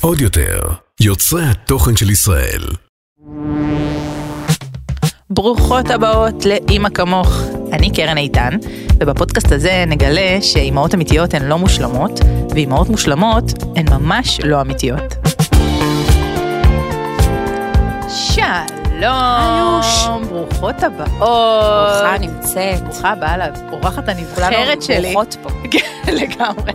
עוד יותר, יוצרי התוכן של ישראל. ברוכות הבאות לאימא כמוך. אני קרן איתן, ובפודקאסט הזה נגלה שאימהות אמיתיות הן לא מושלמות, ואימהות מושלמות הן ממש לא אמיתיות. שלום, ברוכות הבאות. ברוכה נמצאת. ברוכה הבאה לאורחת הנבחרת שלי. ברוכות פה. כן, לגמרי.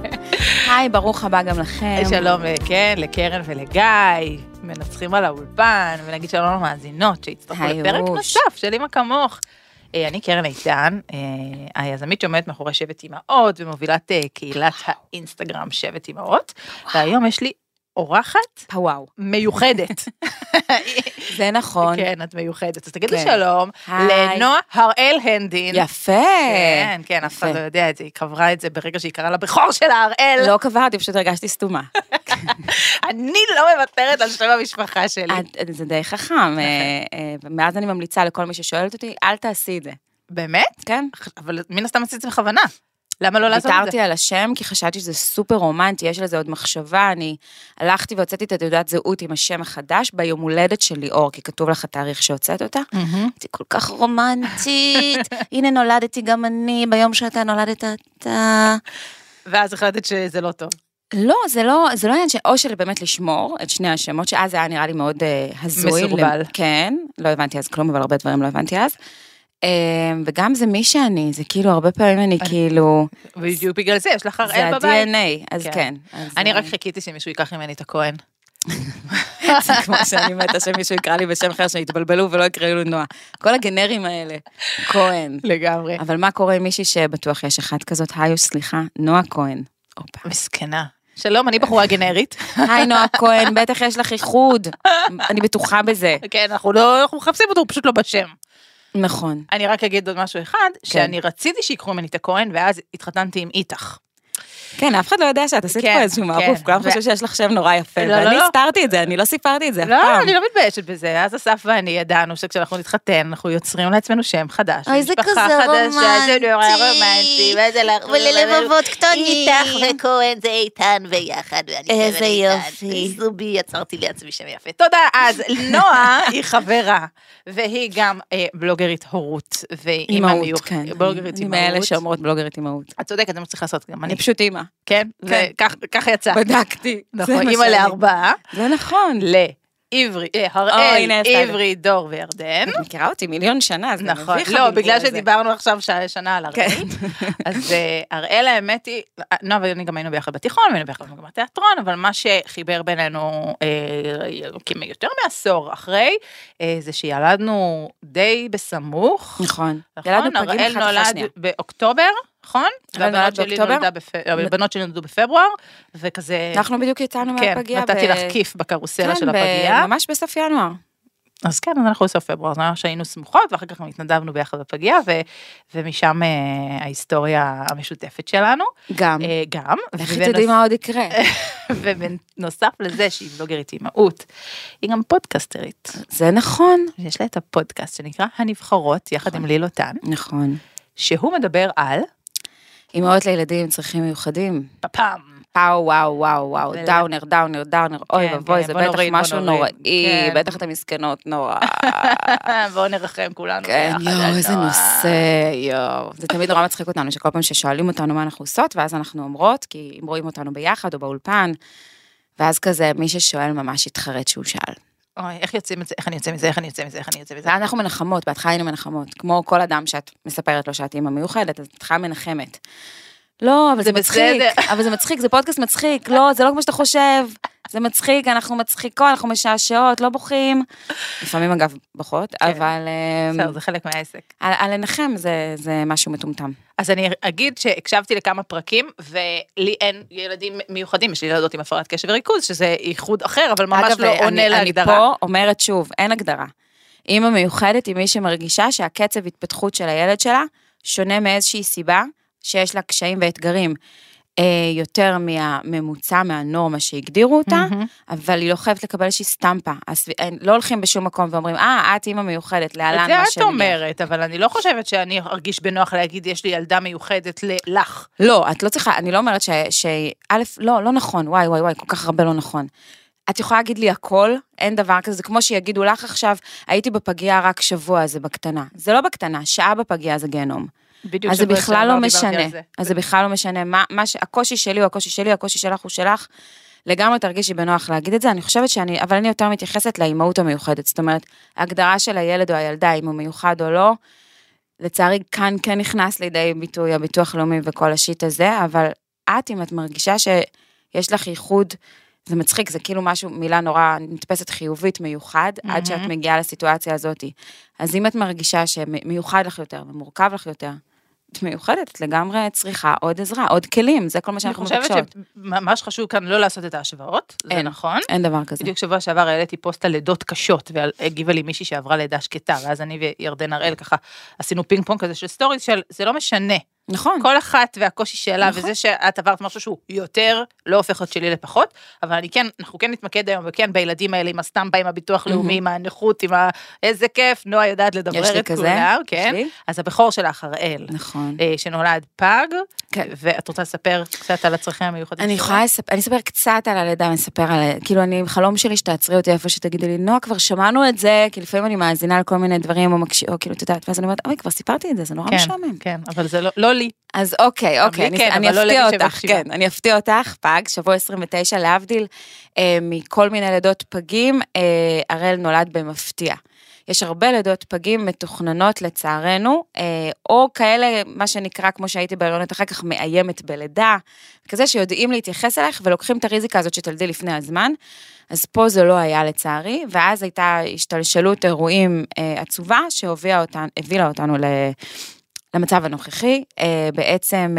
היי, ברוך הבא גם לכם. שלום, כן, לקרן ולגיא, מנצחים על האולפן, ונגיד שלום למאזינות שהצטרפו לפרק. נוסף של אמא כמוך. אה, אני קרן איתן, אה, היזמית שעומדת מאחורי שבט אמהות ומובילת אה, קהילת האינסטגרם שבט אמהות, והיום יש לי אורחת וואו. מיוחדת. זה נכון. כן, את מיוחדת. אז תגידו כן. שלום. לנועה הראל הנדין. יפה. כן, כן, אף אחד. לא יודע את זה, היא קברה את זה ברגע שהיא קראה לבכור שלה הראל. לא קברתי, פשוט הרגשתי סתומה. אני לא מוותרת על שם המשפחה שלי. זה די חכם. אה, אה, ומאז אני ממליצה לכל מי ששואלת אותי, אל תעשי את זה. באמת? כן? אבל מן הסתם עשית את זה בכוונה. למה לא לעשות את ויתרתי זה? על השם כי חשבתי שזה סופר רומנטי, יש לזה עוד מחשבה, אני הלכתי והוצאתי את התעודת זהות עם השם החדש ביום הולדת של ליאור, כי כתוב לך התאריך שהוצאת אותה. הייתי כל כך רומנטית, הנה נולדתי גם אני, ביום שאתה נולדת אתה. ואז החלטת שזה לא טוב. לא, זה לא, זה לא עניין של, או של באמת לשמור את שני השמות, שאז זה היה נראה לי מאוד אה, הזוי. מסורבל. למ- כן, לא הבנתי אז כלום, אבל הרבה דברים לא הבנתי אז. אה, וגם זה מי שאני, זה כאילו, הרבה פעמים אני כאילו, בדיוק בגלל זה, יש לך זה הראל בבית. ה-DNA, אז כן. כן. אני אה, רק חיכיתי שמישהו ייקח ממני את הכהן. זה כמו שאני מתה שמישהו יקרא לי בשם אחר, שיתבלבלו ולא יקראו לו נועה. כל הגנרים האלה, כהן. לגמרי. אבל מה קורה עם מישהי שבטוח יש אחת כזאת, היי, סליחה, נועה כהן. מסכנה. שלום, אני בחורה גנרית. היי נועה כהן, בטח יש לך איחוד. אני בטוחה בזה. כן, אנחנו לא, אנחנו מחפשים אותו, הוא פשוט לא בשם. נכון. אני רק אגיד עוד משהו אחד, שאני רציתי שיקחו ממני את הכהן, ואז התחתנתי עם איתך. כן, אף אחד לא יודע שאת עשית כן, פה איזשהו כן. מערוף, כולם ו- חשבו שיש לך שם נורא יפה, לא, לא, ואני לא. הסתרתי את זה, אני לא סיפרתי את זה אף לא, פעם. אני לא מתביישת בזה, אז אסף ואני ידענו שכשאנחנו נתחתן, אנחנו יוצרים לעצמנו שם חדש. אוי, זה משפחה כזה חדשה, זה נורא רומנטי. רומנטי, וזה לך... וללבבות קטנים. איתך וכהן זה איתן ביחד, ואני איזה. יופי. זובי, יצרתי לעצמי שם יפה. תודה, אז נועה היא חברה, והיא גם אה, בלוגרית הורות, ואימא אימהות, מיוחדת. כן. בלוגרית אני מאלה אימהות. שאומרות בלוגרית אימהות. את צודקת, זה מה שצריך לעשות גם אני. פשוט אימא. כן? כן. וכך יצא. בדקתי. נכון, אימא. לארבעה. זה נכון. לעברי, אה, או, הראל. עברי, דור וירדן. את מכירה אותי מיליון שנה, אז נכון, לא, בגלל. שדיברנו עכשיו שנה על הראל. כן. אז אה, הראל האמת היא, נועה ואני גם היינו ביחד בתיכון, והיינו ביחד במגמת תיאטרון, אבל מה שחיבר בינינו אה, כמעט יותר מעשור אחרי, אה, זה שילדנו די בסמוך. נכון. נכון? ילדנו פגים הראל אחת אחרי נולד השנייה. באוקטובר, נכון? והבנות שלי באוקטובר? נולדה בפ- הבנות שלי נולדו בפברואר, וכזה... אנחנו בדיוק יצאנו כן, מהפגייה. נתתי ב- לך כיף בקרוסלה כן, של הפגייה. ממש בסוף ינואר. אז כן, אז אנחנו בסוף פברואר, זה ממש היינו סמוכות, ואחר כך גם התנדבנו ביחד בפגייה, ו- ומשם אה, ההיסטוריה המשותפת שלנו. גם. אה, גם. לכי ובנוס- תדעי מה עוד יקרה. ובנוסף לזה שהיא בלוגרית אימהות, היא גם פודקסטרית. זה נכון. יש לה את הפודקאסט שנקרא הנבחרות, יחד עם ליל אותן, נכון. שהוא מדבר על אימהות לילדים עם צרכים מיוחדים. פפם. פאו וואו וואו וואו, דאונר דאונר דאונר, אוי כן, ואבוי, כן, זה בטח משהו. נוראי, כן. בטח אתן מסכנות נורא. בואו נרחם כולנו כן. יואו, איזה. נושא, יואו. זה תמיד נורא מצחיק אותנו, שכל פעם ששואלים אותנו מה אנחנו עושות, ואז אנחנו אומרות, כי אם רואים אותנו ביחד או באולפן, ואז כזה מי ששואל ממש יתחרט שהוא שאל. אוי, איך יוצאים מזה, איך אני יוצא מזה, איך אני יוצא מזה, איך אני יוצא מזה. אנחנו מנחמות, בהתחלה היינו מנחמות, כמו כל אדם שאת מספרת לו שאת אימא מיוחדת, אז בהתחלה מנחמת. לא, אבל זה זה מצחיק, בסדר. אבל זה מצחיק, זה פודקאסט מצחיק, לא, זה לא כמו שאתה חושב, זה מצחיק, אנחנו מצחיקות, אנחנו משעשעות, לא בוחים. לפעמים אגב בוכות, אבל אמ, בסדר, זה חלק מהעסק. על על לנחם זה- זה משהו מטומטם. אז אני אגיד שהקשבתי לכמה פרקים, ולי אין ילדים מיוחדים, יש לי ילדות עם הפרעת קשב וריכוז, שזה איחוד אחר, אבל ממש אגב, לא אני- עונה אני להגדרה. פה אומרת שוב, אין הגדרה. אימא מיוחדת היא מי שמרגישה שהקצב התפתחות של הילד שלה שונה מאיזושהי סיבה שיש לה קשיים ואתגרים. אה, יותר מהממוצע, מהנורמה שהגדירו אותה, מהמם. אבל היא לא חייבת לקבל איזושהי סטמפה. אז אה, לא הולכים בשום מקום ואומרים, אה, את אימא מיוחדת, את להלן זה מה את שנהיה. אומרת, אבל אני לא חושבת שאני ארגיש בנוח להגיד, יש לי ילדה מיוחדת לך. לא, את לא צריכה, אני לא אומרת ש... ש... א', לא, לא נכון, וואי, וואי, וואי, כל כך הרבה לא נכון. את יכולה להגיד לי הכל, אין דבר כזה, זה כמו שיגידו לך עכשיו, הייתי בפגייה רק שבוע, זה בקטנה. זה לא בקטנה, שעה בפגייה זה גיהנום. בדיוק אז זה בכלל לא משנה. אז זה בכלל לא משנה. מה, מה ש... הקושי שלי הוא הקושי שלי, הקושי שלך הוא שלך. לגמרי תרגישי בנוח להגיד את זה, אני חושבת שאני, אבל אני יותר מתייחסת לאימהות המיוחדת. זאת אומרת, ההגדרה של הילד או הילדה, אם הוא מיוחד או לא, לצערי כאן כן נכנס לידי ביטוי הביטוח לאומי וכל השיט הזה, אבל את, אם את מרגישה שיש לך ייחוד, זה מצחיק, זה כאילו משהו, מילה נורא נתפסת חיובית, מיוחד, עד שאת. מגיעה לסיטואציה הזאת. אז אם את מרגישה שמיוחד לך יותר ומורכב לך יותר, מיוחדת, את לגמרי צריכה עוד עזרה, עוד כלים, זה כל מה אני שאנחנו חושבת מבקשות. שממש חשוב כאן לא לעשות את ההשוואות, זה. נכון. אין דבר כזה. בדיוק שבוע שעבר העליתי פוסט על לידות קשות, והגיבה לי מישהי שעברה לידה שקטה, ואז אני וירדן הראל ככה עשינו פינג פונג כזה של סטוריז של זה לא משנה, נכון. כל אחת והקושי שלה, נכון. וזה שאת עברת משהו שהוא יותר, לא הופך את שלי לפחות, אבל אני כן, אנחנו כן נתמקד היום, וכן בילדים האלה עם הסטמפה, עם הביטוח לאומי, עם הנכות, עם ה... איזה כיף, נועה יודעת לדברר יש לי את כזה, כולם, יש כן. לי. אז הבכור שלך, הראל, נכון. אה, שנולד פג, כן. ואת רוצה לספר קצת על הצרכים המיוחדים אני? יכולה לספר, אני אספר קצת על הלידה, אני אספר על, כאילו אני, חלום שלי שתעצרי אותי איפה שתגידי לי, נועה, כבר שמענו את זה, כי לפעמים אני מאזינה לכל מיני דברים, או מקשיב, או כאילו, את יודעת, ואז אני אומרת, אוי, כבר סיפרתי את זה, זה נורא כן, משעמם. כן, אבל זה לא- לא לי. אז אוקיי, אוקיי, אני, כן, אני אבל לא אפתיע למי אותך. כן, אני אפתיע אותך, פג, שבוע 29, להבדיל אה, מכל מיני לידות פגים, אה, הראל נולד במפתיע. יש הרבה לידות פגים מתוכננות לצערנו, אה, או כאלה, מה שנקרא, כמו שהייתי בהריונות אחר כך, מאיימת בלידה, כזה שיודעים להתייחס אלייך ולוקחים את הריזיקה הזאת שתלדי לפני הזמן. אז פה זה לא היה לצערי, ואז הייתה השתלשלות אירועים אה, עצובה שהובילה הבילה אותנו ל... למצב הנוכחי, אה, בעצם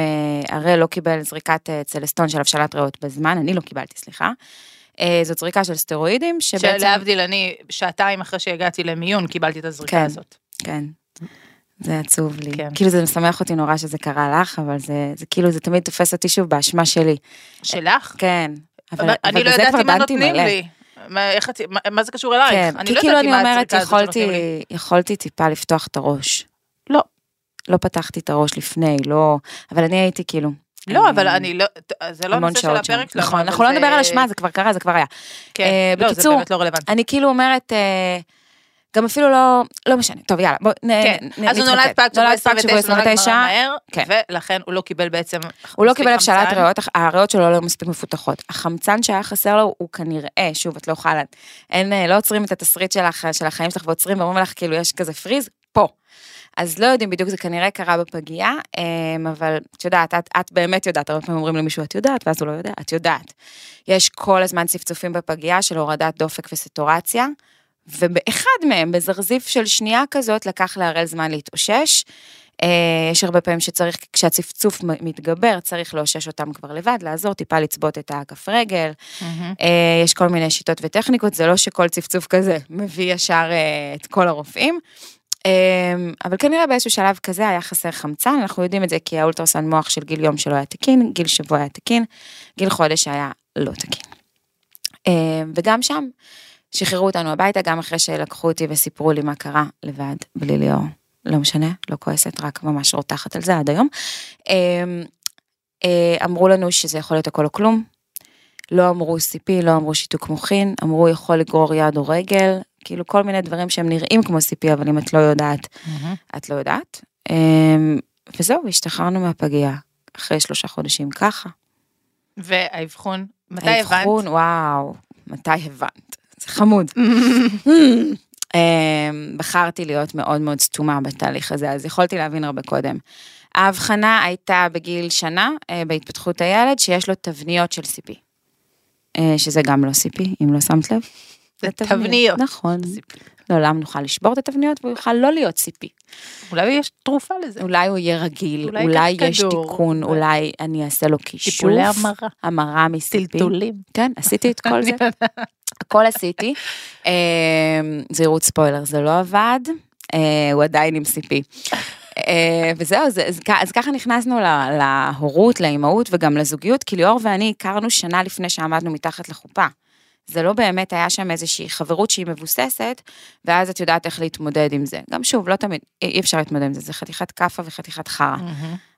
הראל לא קיבל זריקת צלסטון של הבשלת ריאות בזמן, אני לא קיבלתי, סליחה. אה, זאת זריקה של סטרואידים, שבעצם... שלהבדיל, אני שעתיים אחרי שהגעתי למיון, קיבלתי את הזריקה כן. הזאת. כן. זה עצוב לי. כן. כאילו זה משמח אותי נורא שזה קרה לך, אבל זה, זה כאילו, זה תמיד תופס אותי שוב באשמה שלי. שלך? כן. אבל, אבל אני לא בזה ידעתי מה נותנים מלא. לי. מה, איך מה- מה זה קשור אלייך? כן, אני כי לא כאילו אני אומרת, יכולתי. יכולתי טיפה לפתוח את הראש. לא. לא פתחתי את הראש לפני, לא, אבל אני הייתי כאילו... לא, אה, אבל אני לא, זה לא נושא של. הפרק שלנו. נכון, אבל אנחנו לא נדבר על אשמה, זה כבר קרה, זה כבר היה. כן, אה, לא, זה בקיצור, באמת לא רלוונטי. אני כאילו אומרת, אה, גם אפילו לא, לא משנה, טוב יאללה, בוא נ- כן, נ- אז הוא נתמקד. נולד פג שבוע נולד פג שבוע 29, נולד 29, כבר מהר, כן. ולכן הוא לא קיבל בעצם הוא לא קיבל הבשלת. ריאות, הריאות שלו לא מספיק מפותחות. החמצן שהיה חסר לו הוא כנראה, שוב, את לא יכולה, אין, אה, לא עוצרים את התסריט שלך, של החיים שלך ועוצרים ואומרים לך כאילו יש כזה פריז, פה. אז לא יודעים בדיוק, זה כנראה קרה בפגייה, אמ, אבל את יודעת, את, את באמת יודעת, הרבה פעמים אומרים למישהו, את יודעת, ואז הוא לא יודע, את יודעת. יש כל הזמן צפצופים בפגייה של הורדת דופק וסטורציה, ובאחד מהם, בזרזיף של שנייה כזאת, לקח להראל זמן להתאושש. אה, יש הרבה פעמים שצריך, כשהצפצוף מתגבר, צריך לאושש אותם כבר לבד, לעזור, טיפה לצבות את הכף רגל. אה, יש כל מיני שיטות וטכניקות, זה לא שכל צפצוף כזה מביא ישר אה, את כל הרופאים. אה, אבל כנראה באיזשהו שלב כזה היה חסר חמצן, אנחנו יודעים את זה כי האולטרסן מוח של גיל יום שלו היה תקין, גיל שבוע היה תקין, גיל חודש היה לא תקין. אה, וגם שם שחררו אותנו הביתה, גם אחרי שלקחו אותי וסיפרו לי מה קרה לבד, בלי ליאור. לא משנה, לא כועסת, רק ממש רותחת על זה עד היום. אה, אה, אמרו לנו שזה יכול להיות הכל או כלום. לא אמרו CP, לא אמרו שיתוק מוחין, אמרו יכול לגרור יד או רגל, כאילו כל מיני דברים שהם נראים כמו CP, אבל אם את לא יודעת, מהמם. את לא יודעת. אמ, וזהו, השתחררנו מהפגייה אחרי שלושה חודשים ככה. והאבחון, מתי הבנת? האבחון, וואו, מתי הבנת? זה חמוד. אמ, בחרתי להיות מאוד מאוד סתומה בתהליך הזה, אז יכולתי להבין הרבה קודם. ההבחנה הייתה בגיל שנה, אה, בהתפתחות הילד, שיש לו תבניות של CP. אה, שזה גם לא CP, אם לא שמת לב. תבניות. נכון. לעולם נוכל לשבור את התבניות והוא יוכל לא להיות CP. אולי יש תרופה לזה. אולי הוא יהיה רגיל, אולי יש כדור. תיקון, אולי אני אעשה לו כישוף. טיפולי המרה. המרה מ-CP. טלטולים. כן, עשיתי את כל זה. הכל עשיתי. אה, זהירות ספוילר, זה לא עבד, אה, הוא עדיין עם CP. אה, וזהו, זה- אז ככה נכנסנו להורות, לאימהות וגם לזוגיות, כי ליאור ואני הכרנו שנה לפני שעמדנו מתחת לחופה. זה לא באמת היה שם איזושהי חברות שהיא מבוססת, ואז את יודעת איך להתמודד עם זה. גם שוב, לא תמיד, אי אפשר להתמודד עם זה, זה חתיכת כאפה וחתיכת חרא.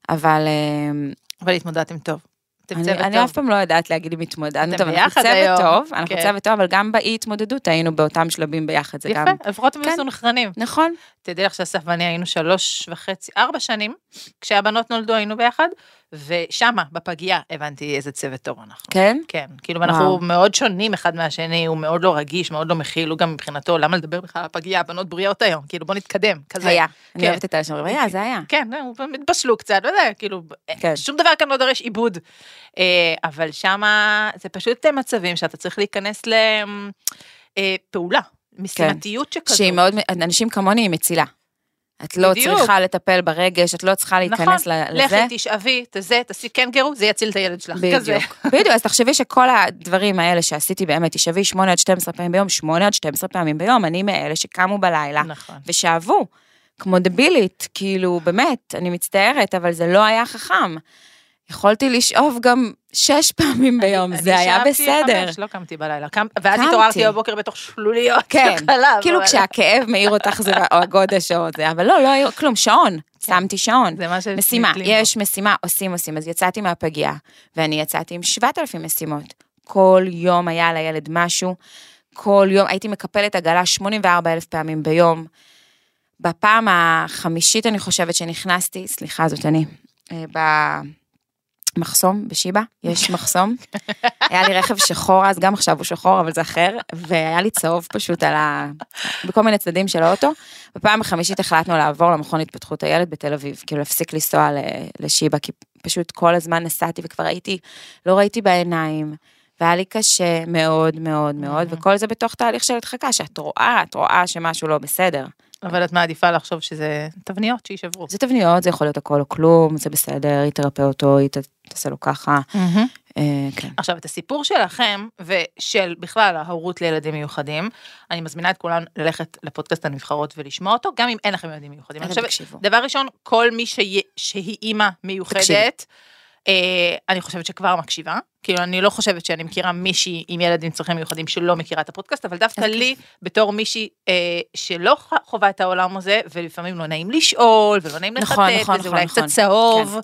אבל אה, אבל התמודדתם טוב. אתם אני. אף פעם לא יודעת להגיד אם התמודדנו טוב, אנחנו צוות טוב, אנחנו כן. צוות טוב, אבל גם באי התמודדות היינו באותם שלבים ביחד, זה גם... יפה, לפחות הם. מסונכרנים. נכון, תדעי לך שאסף ואני היינו שלוש וחצי, ארבע שנים, כשהבנות נולדו היינו ביחד, ושמה, בפגייה, הבנתי איזה צוות טוב אנחנו. כן? כן, כאילו, ואנחנו וואו. מאוד שונים אחד מהשני, הוא מאוד לא רגיש, מאוד לא מכיל, הוא גם מבחינתו, למה לדבר בכלל על הפגייה, הבנות בריאות היום, כאילו, בוא נתקדם, כזה. היה. אני כן. אוהבת את השם, היה, זה היה. כן, באמת התבשלו קצת, וזה, כאילו, כן. שום דבר כאן לא דורש עיבוד. אה, אבל שמה, זה פשוט אה, מצבים שאתה צריך להיכנס לפעולה, משימתיות שכזו. שהיא מאוד, אנשים כמוני היא מצילה. את לא בדיוק. צריכה לטפל ברגש, את לא צריכה להיכנס ל- נכון, לזה. לכי, תשאבי, תזה, תעשי קנגרו, זה יציל את הילד שלך, כזה. בדיוק, בדיוק, אז תחשבי שכל הדברים האלה שעשיתי באמת, תשאבי 8 עד 12 פעמים ביום, 8 עד 12 פעמים ביום, אני מאלה שקמו בלילה נכון. ושאבו, כמו דבילית, כאילו, באמת, אני מצטערת, אבל זה לא היה חכם. יכולתי לשאוב גם שש פעמים ביום, אני זה היה בסדר. חמש, לא קמתי בלילה, קם- ואז קמתי. התעוררתי בבוקר בתוך שלוליות כן, של חלב. כאילו אבל- כשהכאב מעיר אותך זה או הגודש או זה, אבל לא, לא היה כלום, שעון, שמתי שעון. זה מה ש... משימה. יש משימה, עושים עושים. אז יצאתי מהפגייה, ואני יצאתי עם 7,000 משימות. כל יום היה לילד משהו, כל יום, הייתי מקפלת עגלה 84 אלף פעמים ביום. בפעם החמישית, אני חושבת, שנכנסתי, סליחה, זאת אני, אה, במחסום בשיבא, יש מחסום. היה לי רכב שחור אז, גם עכשיו הוא שחור, אבל זה אחר, והיה לי צהוב פשוט על ה... בכל מיני צדדים של האוטו. בפעם החמישית החלטנו לעבור למכון התפתחות הילד בתל אביב, כאילו להפסיק לנסוע לשיבא, כי פשוט כל הזמן נסעתי וכבר הייתי, לא ראיתי בעיניים, והיה לי קשה מאוד מאוד מאוד, וכל זה בתוך תהליך של הדחקה, שאת רואה, את רואה שמשהו לא בסדר. אבל את מעדיפה לחשוב שזה תבניות שיישברו. זה תבניות, זה יכול להיות הכל או כלום, זה בסדר, היא תרפא אותו, היא תעשה לו ככה, אה, כן. עכשיו, את הסיפור שלכם ושל בכלל ההורות לילדים מיוחדים, אני מזמינה את כולם ללכת לפודקאסט הנבחרות ולשמוע אותו, גם אם אין לכם ילדים מיוחדים. אני חושבת. דבר ראשון, כל מי שהיא אימא מיוחדת. אה, אני חושבת שכבר מקשיבה. כאילו, אני לא חושבת שאני מכירה מישהי עם ילד עם צרכים מיוחדים שלא מכירה את הפודקאסט, אבל דווקא איזה לי, בתור מישהי אה, שלא חווה את העולם הזה, ולפעמים לא נעים לשאול, ולא נעים לחטט, נכון, נכון, וזה נכון, אולי נכון. קצת צהוב,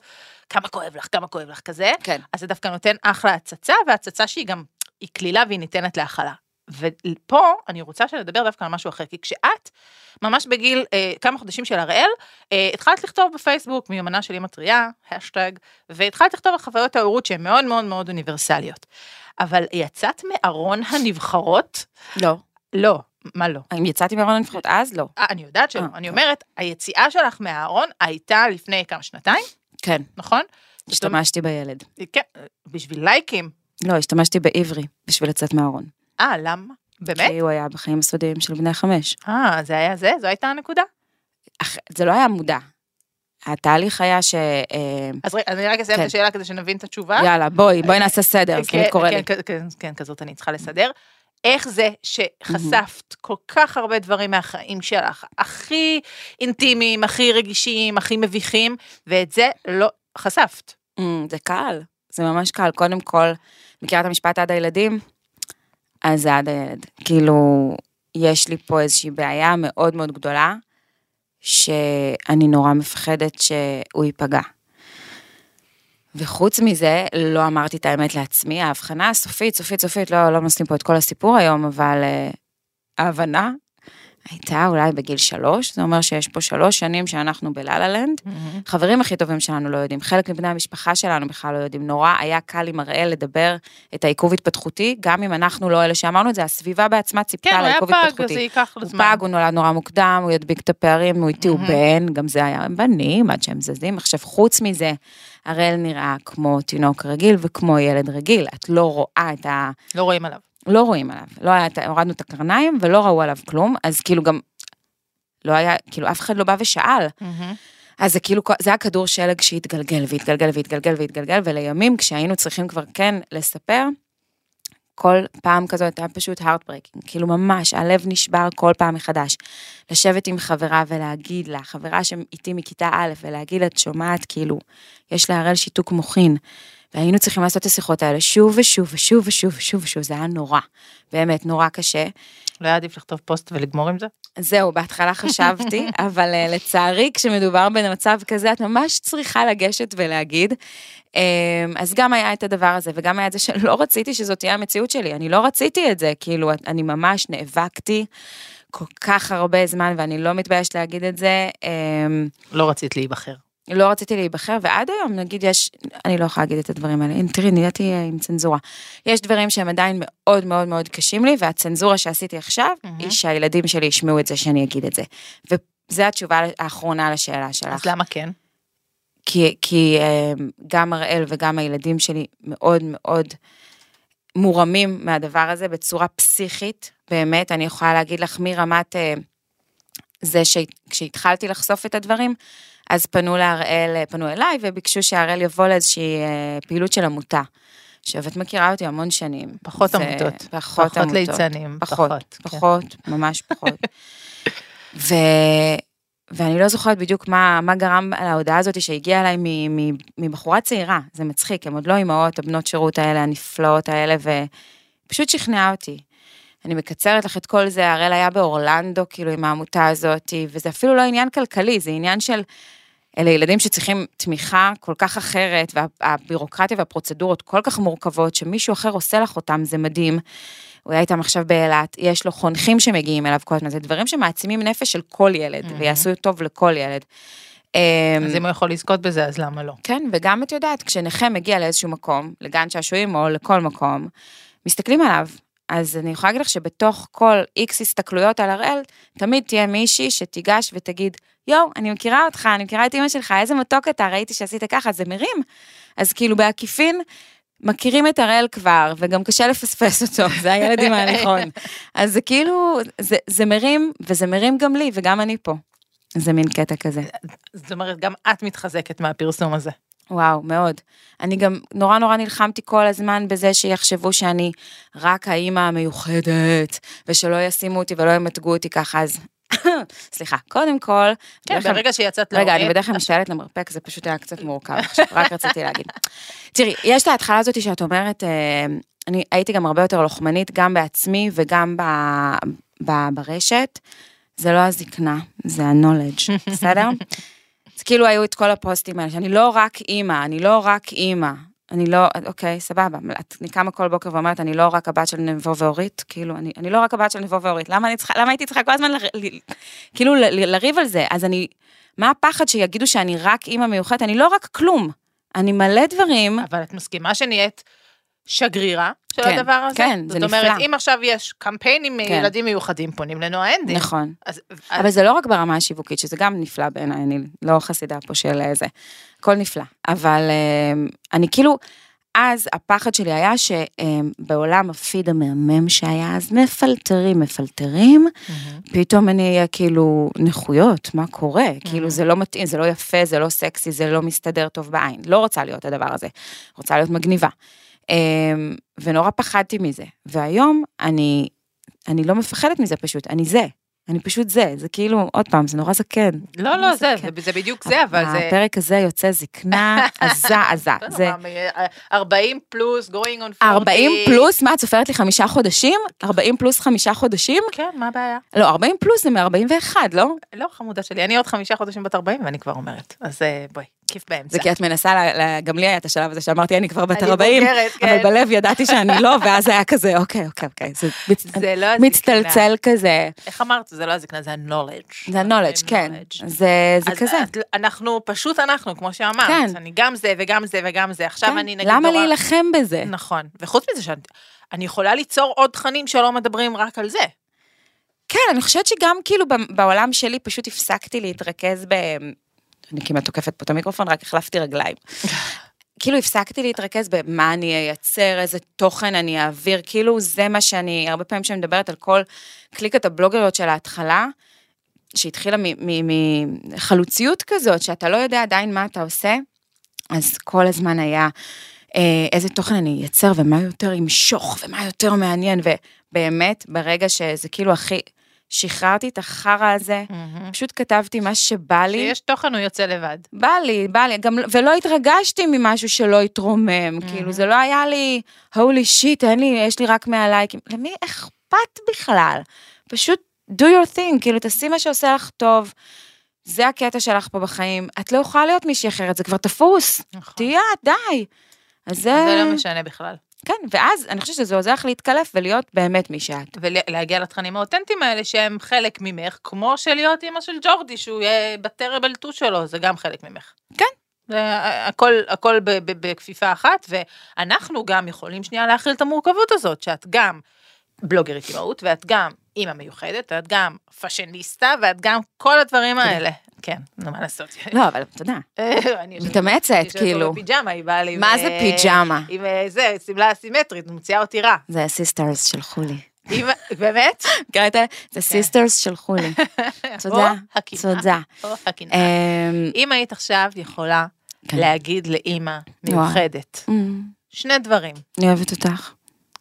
כמה כואב לך, כמה כואב לך, כזה. כן. אז זה דווקא נותן אחלה הצצה, והצצה שהיא גם, היא קלילה והיא ניתנת להכלה. ופה אני רוצה שנדבר דווקא על משהו אחר, כי כשאת, ממש בגיל אה, כמה חודשים של הראל, אה, התחלת לכתוב בפייסבוק מיומנה של אמא טריה, השטג, והתחלת לכתוב על חוויות ההורות שהן מאוד מאוד מאוד אוניברסליות. אבל יצאת מארון הנבחרות? לא. לא, מה לא? אם יצאתי מארון הנבחרות אז, לא. אה, אני יודעת שלא, אה, אני. אומרת, היציאה שלך מהארון הייתה לפני כמה שנתיים, כן, נכון? השתמשתי בילד. כן, בשביל לייקים. לא, השתמשתי בעברי בשביל לצאת מהארון. אה, למה? באמת? כי הוא היה בחיים הסודיים של בני חמש. אה, זה היה זה? זו הייתה הנקודה? אך, זה לא היה מודע. התהליך היה ש... אה, אז רגע, אני רק אסיים כן. את השאלה כדי שנבין את התשובה. יאללה, בואי, בואי נעשה סדר, כן, סתמית קורא כן, לי. כן, כן, כן, כזאת אני צריכה לסדר. איך זה שחשפת כל כך הרבה דברים מהחיים שלך, הכי אינטימיים, הכי רגישים, הכי מביכים, ואת זה לא חשפת. אמ, זה קל, זה ממש קל. קודם כל, מכירה את המשפט עד הילדים? אז זה עד הילד. כאילו, יש לי פה איזושהי בעיה מאוד מאוד גדולה, שאני נורא מפחדת שהוא ייפגע. וחוץ מזה, לא אמרתי את האמת לעצמי, ההבחנה הסופית, סופית, סופית, לא, לא נשים פה את כל הסיפור היום, אבל uh, ההבנה הייתה אולי בגיל שלוש, זה אומר שיש פה שלוש שנים שאנחנו בלה-לה לנד, חברים הכי טובים שלנו לא יודעים, חלק מבני המשפחה שלנו בכלל לא יודעים. נורא היה קל עם הראל לדבר את העיכוב התפתחותי, גם אם אנחנו לא אלה שאמרנו את זה, הסביבה בעצמה ציפתה כן, הוא היה לעיכוב פג, אז התפתחותי. זה ייקח לו הוא זמן. פג, הוא נולד נורא מוקדם, הוא ידביק את הפערים, הוא איתי, הוא מהמם. בן, גם זה היה בנים, עד שהם זזים. עכשיו, חוץ מזה, הראל נראה כמו תינוק רגיל וכמו ילד רגיל. את לא רואה את ה... לא רואים עליו. לא רואים עליו. לא היה, הורדנו את הקרניים ולא ראו עליו כלום, אז כאילו גם... לא היה, כאילו אף אחד לא בא ושאל. אז זה כאילו, זה היה כדור שלג שהתגלגל והתגלגל והתגלגל והתגלגל, ולימים כשהיינו צריכים כבר כן לספר, כל פעם כזאת היה פשוט heartbreaking, כאילו ממש, הלב נשבר כל פעם מחדש. לשבת עם חברה ולהגיד לה, חברה שאיתי מכיתה א', ולהגיד לה, את שומעת, כאילו, יש להראל שיתוק מוחין. והיינו צריכים לעשות את השיחות האלה שוב ושוב ושוב ושוב ושוב ושוב, זה היה נורא, באמת נורא קשה. לא היה עדיף לכתוב פוסט ולגמור עם זה? זהו, בהתחלה חשבתי, אבל uh, לצערי, כשמדובר במצב כזה, את ממש צריכה לגשת ולהגיד. Um, אז גם היה את הדבר הזה, וגם היה את זה שלא רציתי שזאת תהיה המציאות שלי, אני לא רציתי את זה, כאילו, אני ממש נאבקתי כל כך הרבה זמן, ואני לא מתביישת להגיד את זה. Um, לא רצית להיבחר. לא רציתי להיבחר, ועד היום, נגיד, יש, אני לא יכולה להגיד את הדברים האלה, תראי, נהייתי אה, עם צנזורה. יש דברים שהם עדיין מאוד מאוד מאוד קשים לי, והצנזורה שעשיתי עכשיו, mm-hmm. היא שהילדים שלי ישמעו את זה שאני אגיד את זה. וזו התשובה האחרונה לשאלה שלך. אז למה כן? כי, כי אה, גם הראל וגם הילדים שלי מאוד מאוד מורמים מהדבר הזה בצורה פסיכית, באמת, אני יכולה להגיד לך מרמת אה, זה שכשהתחלתי לחשוף את הדברים, אז פנו להראל, פנו אליי וביקשו שהראל יבוא לאיזושהי אה, פעילות של עמותה. עכשיו, את מכירה אותי המון שנים. פחות זה, עמותות. פחות, פחות עמותות. ליצנים. פחות, פחות, כן. פחות. ממש פחות. ו... ואני לא זוכרת בדיוק מה, מה גרם להודעה הזאת שהגיעה אליי מבחורה צעירה, זה מצחיק, הן עוד לא אימהות, הבנות שירות האלה, הנפלאות האלה, ופשוט שכנעה אותי. אני מקצרת לך את כל זה, הראל היה באורלנדו, כאילו, עם העמותה הזאת, וזה אפילו לא עניין כלכלי, זה עניין של... אלה ילדים שצריכים תמיכה כל כך אחרת, והבירוקרטיה והפרוצדורות כל כך מורכבות, שמישהו אחר עושה לך אותם, זה מדהים. הוא היה איתם עכשיו באילת, יש לו חונכים שמגיעים אליו כל הזמן, זה דברים שמעצימים נפש של כל ילד, mm-hmm. ויעשו טוב לכל ילד. אז אמ, אם הוא יכול לזכות בזה, אז למה לא? כן, וגם את יודעת, כשנכה מגיע לאיזשהו מקום, לגן שעשועים או לכל מקום, מסתכלים עליו, אז אני יכולה להגיד לך שבתוך כל איקס הסתכלויות על הראל, תמיד תהיה מישהי שתיגש ותגיד, יואו, אני מכירה אותך, אני מכירה את אמא שלך, איזה מתוק אתה, ראיתי שעשית ככה, זה מרים. אז כאילו בעקיפין, מכירים את הראל כבר, וגם קשה לפספס אותו, זה הילד עם ההליכון. אז זה כאילו, זה, זה מרים, וזה מרים גם לי, וגם אני פה. זה מין קטע כזה. זאת אומרת, גם את מתחזקת מהפרסום הזה. וואו, מאוד. אני גם נורא נורא נלחמתי כל הזמן בזה שיחשבו שאני רק האימא המיוחדת, ושלא ישימו אותי ולא ימתגו אותי ככה, אז סליחה, קודם כל... כן, ברגע שיצאת לאוהד... רגע, אני בדרך כלל משתעלת למרפק, זה פשוט היה קצת מורכב עכשיו, רק רציתי להגיד. תראי, יש את ההתחלה הזאת שאת אומרת, אה, אני הייתי גם הרבה יותר לוחמנית, גם בעצמי וגם ברשת. זה לא הזקנה, זה ה-knowledge, בסדר? אז כאילו היו את כל הפוסטים האלה, שאני לא רק אימא, אני לא רק אימא. אני לא, אוקיי, סבבה, אני קמה כל בוקר ואומרת, אני לא רק הבת של נבו ואורית, כאילו, אני, אני לא רק הבת של נבו ואורית, למה, אני צריכה, למה הייתי צריכה כל הזמן, ל, ל, כאילו, ל, ל, לריב על זה? אז אני, מה הפחד שיגידו שאני רק אימא מיוחדת? אני לא רק כלום, אני מלא דברים. אבל את מסכימה שנהיית שגרירה של כן, הדבר הזה? כן, זה נפלא. זאת אומרת, אם עכשיו יש קמפיינים כן. ילדים מיוחדים, פונים לנועה אנדי. נכון. אז, אבל אז... זה לא רק ברמה השיווקית, שזה גם נפלא בעיניי, אני לא חסידה פה של זה. הכל נפלא. אבל אה, אני כאילו, אז הפחד שלי היה שבעולם הפיד המהמם שהיה אז, מפלטרים, מפלטרים, mm-hmm. פתאום אני אהיה כאילו נכויות, מה קורה? Mm-hmm. כאילו זה לא מתאים, זה לא יפה, זה לא סקסי, זה לא מסתדר טוב בעין. לא רוצה להיות הדבר הזה, רוצה להיות מגניבה. אמ, ונורא פחדתי מזה. והיום אני, אני לא מפחדת מזה פשוט, אני זה. אני פשוט זה, זה כאילו, עוד פעם, זה נורא זקן. לא, לא, זה, זה, זה בדיוק זה, אבל זה... הפרק הזה יוצא זקנה עזה עזה. זה... 40 פלוס, going on 40. 40 פלוס, מה, את סופרת לי חמישה חודשים? 40 פלוס חמישה חודשים? כן, מה הבעיה? לא, 40 פלוס זה מ-41, לא? לא, חמודה שלי, אני עוד חמישה חודשים בת 40 ואני כבר אומרת, אז אה, בואי. כיף באמצע. זה כי את מנסה, גם לי היה את השלב הזה שאמרתי, אני כבר בת 40, כן. אבל בלב ידעתי שאני לא, ואז היה כזה, אוקיי, אוקיי, אוקיי, זה לא מצטלצל כזה. איך אמרת? זה לא הזקנה, זה ה-knowledge. זה ה-knowledge, כן. זה כזה. אנחנו, פשוט אנחנו, כמו שאמרת. כן. אני גם זה וגם זה וגם זה. עכשיו כן. אני נגיד... למה להילחם בזה? נכון. וחוץ מזה שאני יכולה ליצור עוד תכנים שלא מדברים רק על זה. כן, אני חושבת שגם כאילו בעולם שלי פשוט הפסקתי להתרכז ב... אני כמעט תוקפת פה את המיקרופון, רק החלפתי רגליים. כאילו הפסקתי להתרכז במה אני אייצר, איזה תוכן אני אעביר, כאילו זה מה שאני, הרבה פעמים כשאני מדברת על כל קליקת הבלוגריות של ההתחלה, שהתחילה מחלוציות כזאת, שאתה לא יודע עדיין מה אתה עושה, אז כל הזמן היה אה, איזה תוכן אני אייצר ומה יותר ימשוך ומה יותר מעניין, ובאמת, ברגע שזה כאילו הכי, שחררתי את החרא הזה, פשוט כתבתי מה שבא לי. שיש תוכן הוא יוצא לבד. בא לי, בא לי, גם, ולא התרגשתי ממשהו שלא התרומם, כאילו זה לא היה לי, הולי שיט, אין לי, יש לי רק 100 לייקים, למי אכפת בכלל? פשוט do your thing, כאילו תעשי מה שעושה לך טוב, זה הקטע שלך פה בחיים, את לא יכולה להיות מישהי אחרת, זה כבר תפוס, נכון. תהיה, די. אז זה, זה לא משנה בכלל. כן, ואז אני חושבת שזה עוזר לך להתקלף ולהיות באמת מי שאת. ולהגיע לתכנים האותנטיים האלה שהם חלק ממך, כמו שלהיות אימא של ג'ורדי, שהוא יהיה בטרבל טו שלו, זה גם חלק ממך. כן. זה הכל, הכל בכפיפה אחת, ואנחנו גם יכולים שנייה להכיל את המורכבות הזאת, שאת גם בלוגרית אימהות, ואת גם אימא מיוחדת, ואת גם פאשיניסטה, ואת גם כל הדברים האלה. כן, נו, מה לעשות. לא, אבל אתה יודע, מתאמצת, כאילו. בפיג'מה, היא באה לי... מה זה אה, פיג'מה? עם אה, זה, שמלה אסימטרית, מוציאה אותי רע. זה ה sisters שלחו לי. באמת? קראת? זה sisters שלחו לי. תודה, תודה. אמ, אם היית עכשיו יכולה כן. להגיד לאימא מיוחדת, אמ, שני דברים. אני אוהבת אותך.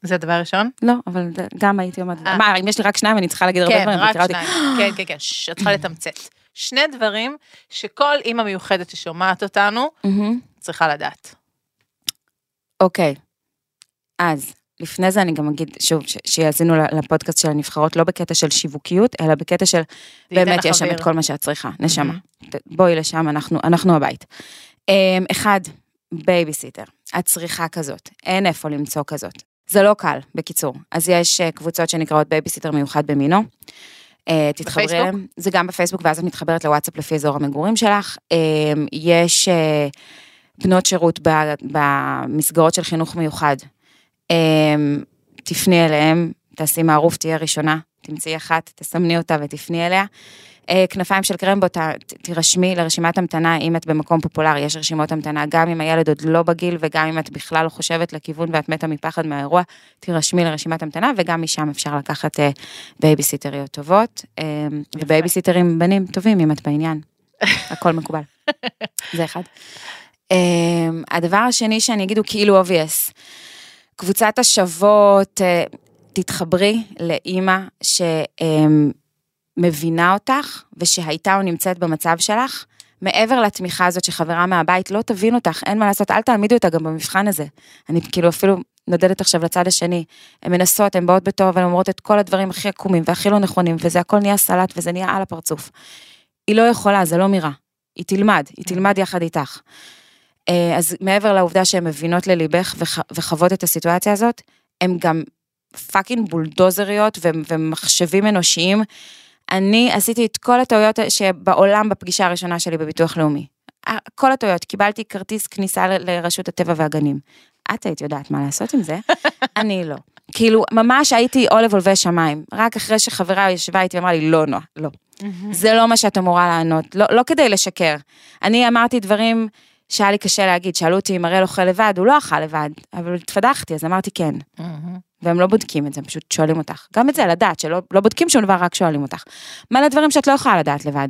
זה הדבר הראשון? לא, אבל גם הייתי אומרת, אה. מה, אם יש לי רק שניים, אני צריכה להגיד הרבה כן, דברים. רק מכירה אותי. שניים. כן, כן, כן, את צריכה לתמצת. שני דברים שכל אימא מיוחדת ששומעת אותנו. צריכה לדעת. אוקיי, אז לפני זה אני גם אגיד, שוב, שיאזינו לפודקאסט של הנבחרות, לא בקטע של שיווקיות, אלא בקטע של באמת יש שם. את כל מה שאת צריכה, נשמה. בואי לשם, אנחנו, אנחנו הבית. אמ, אחד, בייביסיטר, את צריכה כזאת, אין איפה למצוא כזאת. זה לא קל, בקיצור. אז יש אה, קבוצות שנקראות בייביסיטר מיוחד במינו. אה, תתחברי? אליהם, זה גם בפייסבוק, ואז את מתחברת לוואטסאפ לפי אזור המגורים שלך. אמ, יש אה, בנות שירות במסגרות של חינוך מיוחד. תפני אליהם, תעשי מערוף, תהיה ראשונה, תמצאי אחת, תסמני אותה ותפני אליה. אה, כנפיים של קרמבו, ת- תירשמי לרשימת המתנה אם את במקום פופולרי, יש רשימות המתנה, גם אם הילד עוד לא בגיל וגם אם את בכלל לא חושבת לכיוון ואת מתה מפחד מהאירוע, תירשמי לרשימת המתנה וגם משם אפשר לקחת אה, בייביסיטריות טובות, אה, ובייביסיטרים בנים טובים אם את בעניין, הכל מקובל. זה אחד. אה, הדבר השני שאני אגיד הוא כאילו obvious. קבוצת השוות, אה, תתחברי לאימא שמבינה אותך ושהייתה או נמצאת במצב שלך, מעבר לתמיכה הזאת שחברה מהבית לא תבין אותך, אין מה לעשות, אל תעמידו אותה גם במבחן הזה. אני כאילו אפילו נודדת עכשיו לצד השני. הן מנסות, הן באות בטוב, הן אומרות את כל הדברים הכי עקומים והכי לא נכונים, וזה הכל נהיה סלט וזה נהיה על הפרצוף. היא לא יכולה, זה לא מירה. היא תלמד, היא תלמד יחד איתך. אה, אז מעבר לעובדה שהן מבינות לליבך וח, וחוות את הסיטואציה הזאת, הן גם פאקינג בולדוזריות ומחשבים אנושיים. אני עשיתי את כל הטעויות שבעולם בפגישה הראשונה שלי בביטוח לאומי. כל הטעויות, קיבלתי כרטיס כניסה ל- לרשות הטבע והגנים. את היית יודעת מה לעשות עם זה, אני לא. כאילו, ממש הייתי עולב עולבי שמיים. רק אחרי שחברה ישבה איתי ואמרה לי, לא, נועה, לא. זה לא מה שאת אמורה לענות, לא, לא כדי לשקר. אני אמרתי דברים שהיה לי קשה להגיד, שאלו אותי אם הראל אוכל לבד, הוא לא אכל לבד, אבל התפדחתי, אז אמרתי כן. והם לא בודקים את זה, הם פשוט שואלים אותך. גם את זה, לדעת, שלא לא בודקים שום דבר, רק שואלים אותך. מלא דברים שאת לא יכולה לדעת לבד.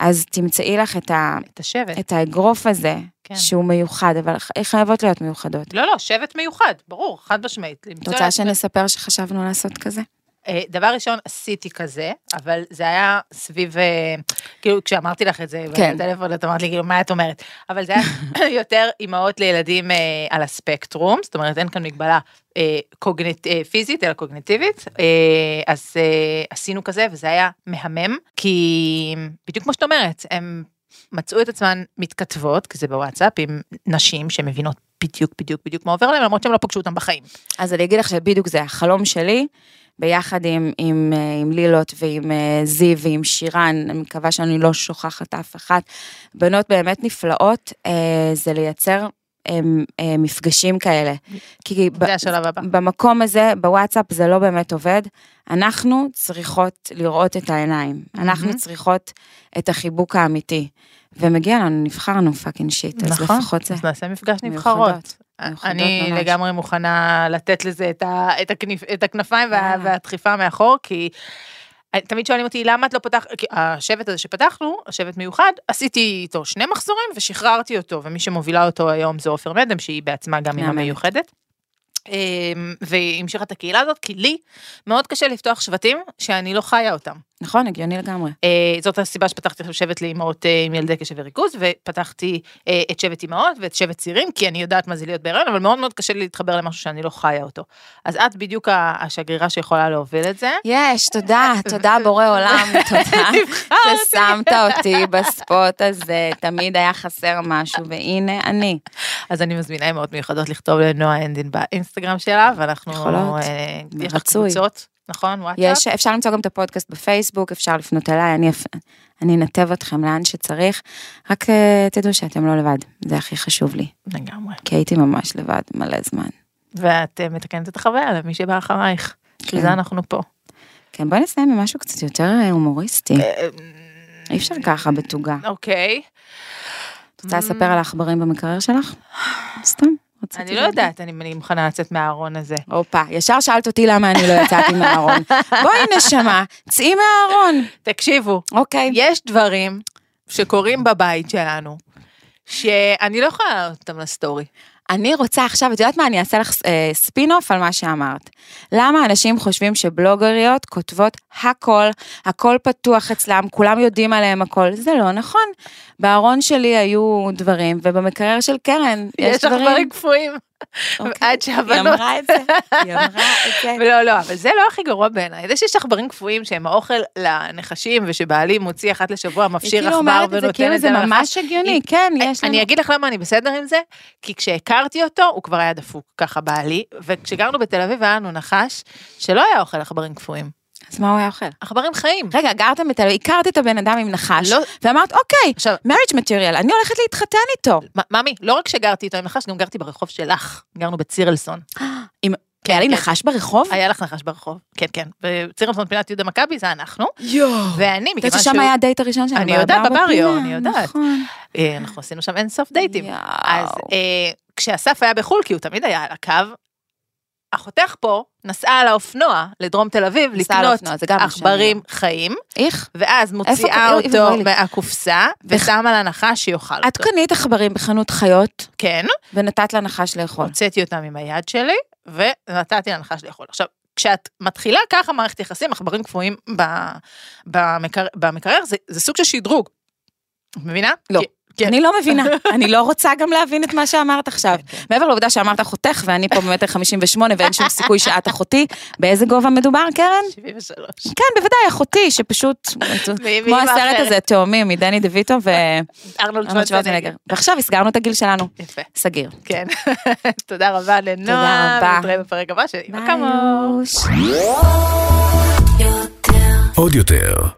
אז תמצאי לך את, ה, את השבט. את האגרוף הזה, כן. שהוא מיוחד, אבל חייבות להיות מיוחדות. לא, לא, שבט מיוחד, ברור, חד משמעית. את רוצה שנספר שחשבנו לעשות כזה? אה, דבר ראשון, עשיתי כזה, אבל זה היה סביב, אה, כאילו, כשאמרתי לך את זה כן. בטלפון, את אמרת לי, כאילו, מה את אומרת? אבל זה היה יותר אימהות לילדים אה, על הספקטרום, זאת אומרת, אין כאן מגבלה קוגנט, אה, פיזית, אלא קוגנטיבית, אה, אז עשינו כזה, וזה היה מהמם, כי בדיוק כמו שאת אומרת, הם מצאו את עצמן מתכתבות, כי זה בוואטסאפ, עם נשים שמבינות בדיוק, בדיוק, בדיוק מה עובר להם, למרות שהם לא פגשו אותם בחיים. אז אני אגיד לך שבדיוק זה החלום שלי, ביחד עם, עם, אה, עם לילות ועם אה, זיו ועם שירן, אני מקווה שאני לא שוכחת אף אחת. בנות באמת נפלאות, אה, זה לייצר אה, אה, מפגשים כאלה. כי ב- זה השלב הבא. במקום הזה, בוואטסאפ, זה לא באמת עובד. אנחנו צריכות לראות את העיניים. אנחנו מהמם. צריכות את החיבוק האמיתי. ומגיע לנו, נבחרנו fucking שיט, אז נכון, לפחות זה. אז נעשה מפגש נבחרות. אני ממש. לגמרי מוכנה לתת לזה את, ה, את, הכנף, את הכנפיים וה. והדחיפה מאחור, כי תמיד שואלים אותי למה את לא פותחת, כי השבט הזה שפתחנו, השבט מיוחד, עשיתי איתו שני מחזורים ושחררתי אותו, ומי שמובילה אותו היום זה עופר מדם, שהיא בעצמה גם אימא. מיוחדת. אמ, והיא המשיכה את הקהילה הזאת, כי לי מאוד קשה לפתוח שבטים שאני לא חיה אותם. נכון, הגיוני לגמרי. אה, זאת הסיבה שפתחתי עכשיו שבט לאימהות אה, עם ילדי קשב וריכוז, ופתחתי אה, את שבט אימהות ואת שבט צעירים, כי אני יודעת מה זה להיות בהיריון, אבל מאוד מאוד קשה לי להתחבר למשהו שאני לא חיה אותו. אז את בדיוק השגרירה שיכולה להוביל את זה. יש, תודה, תודה בורא עולם, תודה ששמת אותי בספוט הזה, תמיד היה חסר משהו, והנה אני. אז אני מזמינה אימהות מיוחדות לכתוב לנועה הנדין באינסטגרם שלה, ואנחנו... יכולות. רצוי. נכון? וואטסאפ? יש, אפשר למצוא גם את הפודקאסט בפייסבוק, אפשר לפנות אליי, אני, אני אנתב אתכם לאן שצריך, רק אה, תדעו שאתם לא לבד, זה הכי חשוב לי, לגמרי. כי הייתי ממש לבד מלא זמן. ואת אה, מתקנת את החוויה למי שבא אחרייך. בשביל זה אנחנו פה. כן, בואי נסיים עם משהו קצת יותר אה, הומוריסטי, אי אפשר ככה בתוגה. אוקיי. את רוצה לספר על העכברים במקרר שלך? סתם. אני לא. יודעת, אני מוכנה לצאת מהארון הזה. הופה, ישר שאלת אותי למה אני לא יצאתי מהארון. בואי נשמה, צאי מהארון. תקשיבו, אוקיי. יש דברים שקורים בבית שלנו, שאני לא יכולה לעלות אותם לסטורי. אני רוצה עכשיו, את יודעת מה, אני אעשה לך אה, ספין-אוף על מה שאמרת. למה אנשים חושבים שבלוגריות כותבות הכל, הכל פתוח אצלם, כולם יודעים עליהם הכל? זה לא נכון. בארון שלי היו דברים, ובמקרר של קרן יש, יש לך דברים. דברים קפואים. אוקיי. עד היא שהבנות... אמרה את זה, היא אמרה את זה. ולא, לא, אבל זה לא הכי גרוע בעיניי. זה שיש עכברים קפואים שהם האוכל לנחשים, ושבעלי מוציא אחת לשבוע, היא מפשיר כאילו עכבר אומרת את זה ונותן כאילו את זה זה לנחש. ממש הגיוני, כן, יש לנו. אני אגיד לך למה אני בסדר עם זה, כי כשהכרתי אותו, הוא כבר היה דפוק ככה בעלי, וכשגרנו בתל אביב היה לנו נחש, שלא היה אוכל עכברים קפואים. אז מה הוא היה אוכל? עכברים חיים. רגע, גרתם בתל אביב, הכרת את הבן אדם עם נחש, לא. ואמרת, אוקיי, עכשיו, מריג' מטריאל, אני הולכת להתחתן איתו. ממי, לא רק שגרתי איתו עם נחש, גם גרתי ברחוב שלך. גרנו בצירלסון. עם- כן, היה לי כן. נחש ברחוב? היה לך נחש ברחוב. כן, כן. בצירלסון פינת יהודה מכבי זה אנחנו. יואו. ואני, מכיוון יודעת ששם היה הדייט הראשון שלנו, אני יודעת, בבר בבריו, אני יודעת. נכון. אה, אנחנו עשינו שם אין סוף דייטים. יואו. אז אה, כשאסף היה בחו"ל, כי הוא תמיד היה על הקו, אחותך פה נסעה על האופנוע לדרום תל אביב לקנות עכברים חיים, איך? ואז מוציאה איפה- אותו. מהקופסה ושמה לנחש שיאכל את אותו. קנית עכברים בחנות חיות, כן, ונתת לנחש לאכול. הוצאתי אותם עם היד שלי, ונתתי לנחש לאכול. עכשיו, כשאת מתחילה ככה מערכת יחסים, עכברים קפואים ב- במקר- במקרר, זה, זה סוג של שדרוג. את מבינה? לא. כי- כן. אני לא מבינה, אני לא רוצה גם להבין את מה שאמרת עכשיו. כן, כן. מעבר לעובדה שאמרת אחותך, ואני פה במטר 58 ואין שום סיכוי שאת אחותי, באיזה גובה מדובר, קרן? 73. כן, בוודאי, אחותי, שפשוט, כמו הסרט. הזה, תאומים, מדני דה ויטו ארנולד שוורצנגר. שוורצנגר. ועכשיו הסגרנו את הגיל שלנו, יפה. סגיר. כן. תודה רבה לנועה. רבה. נתראה בפרק הבא של כמוך. ביי. עוד יותר,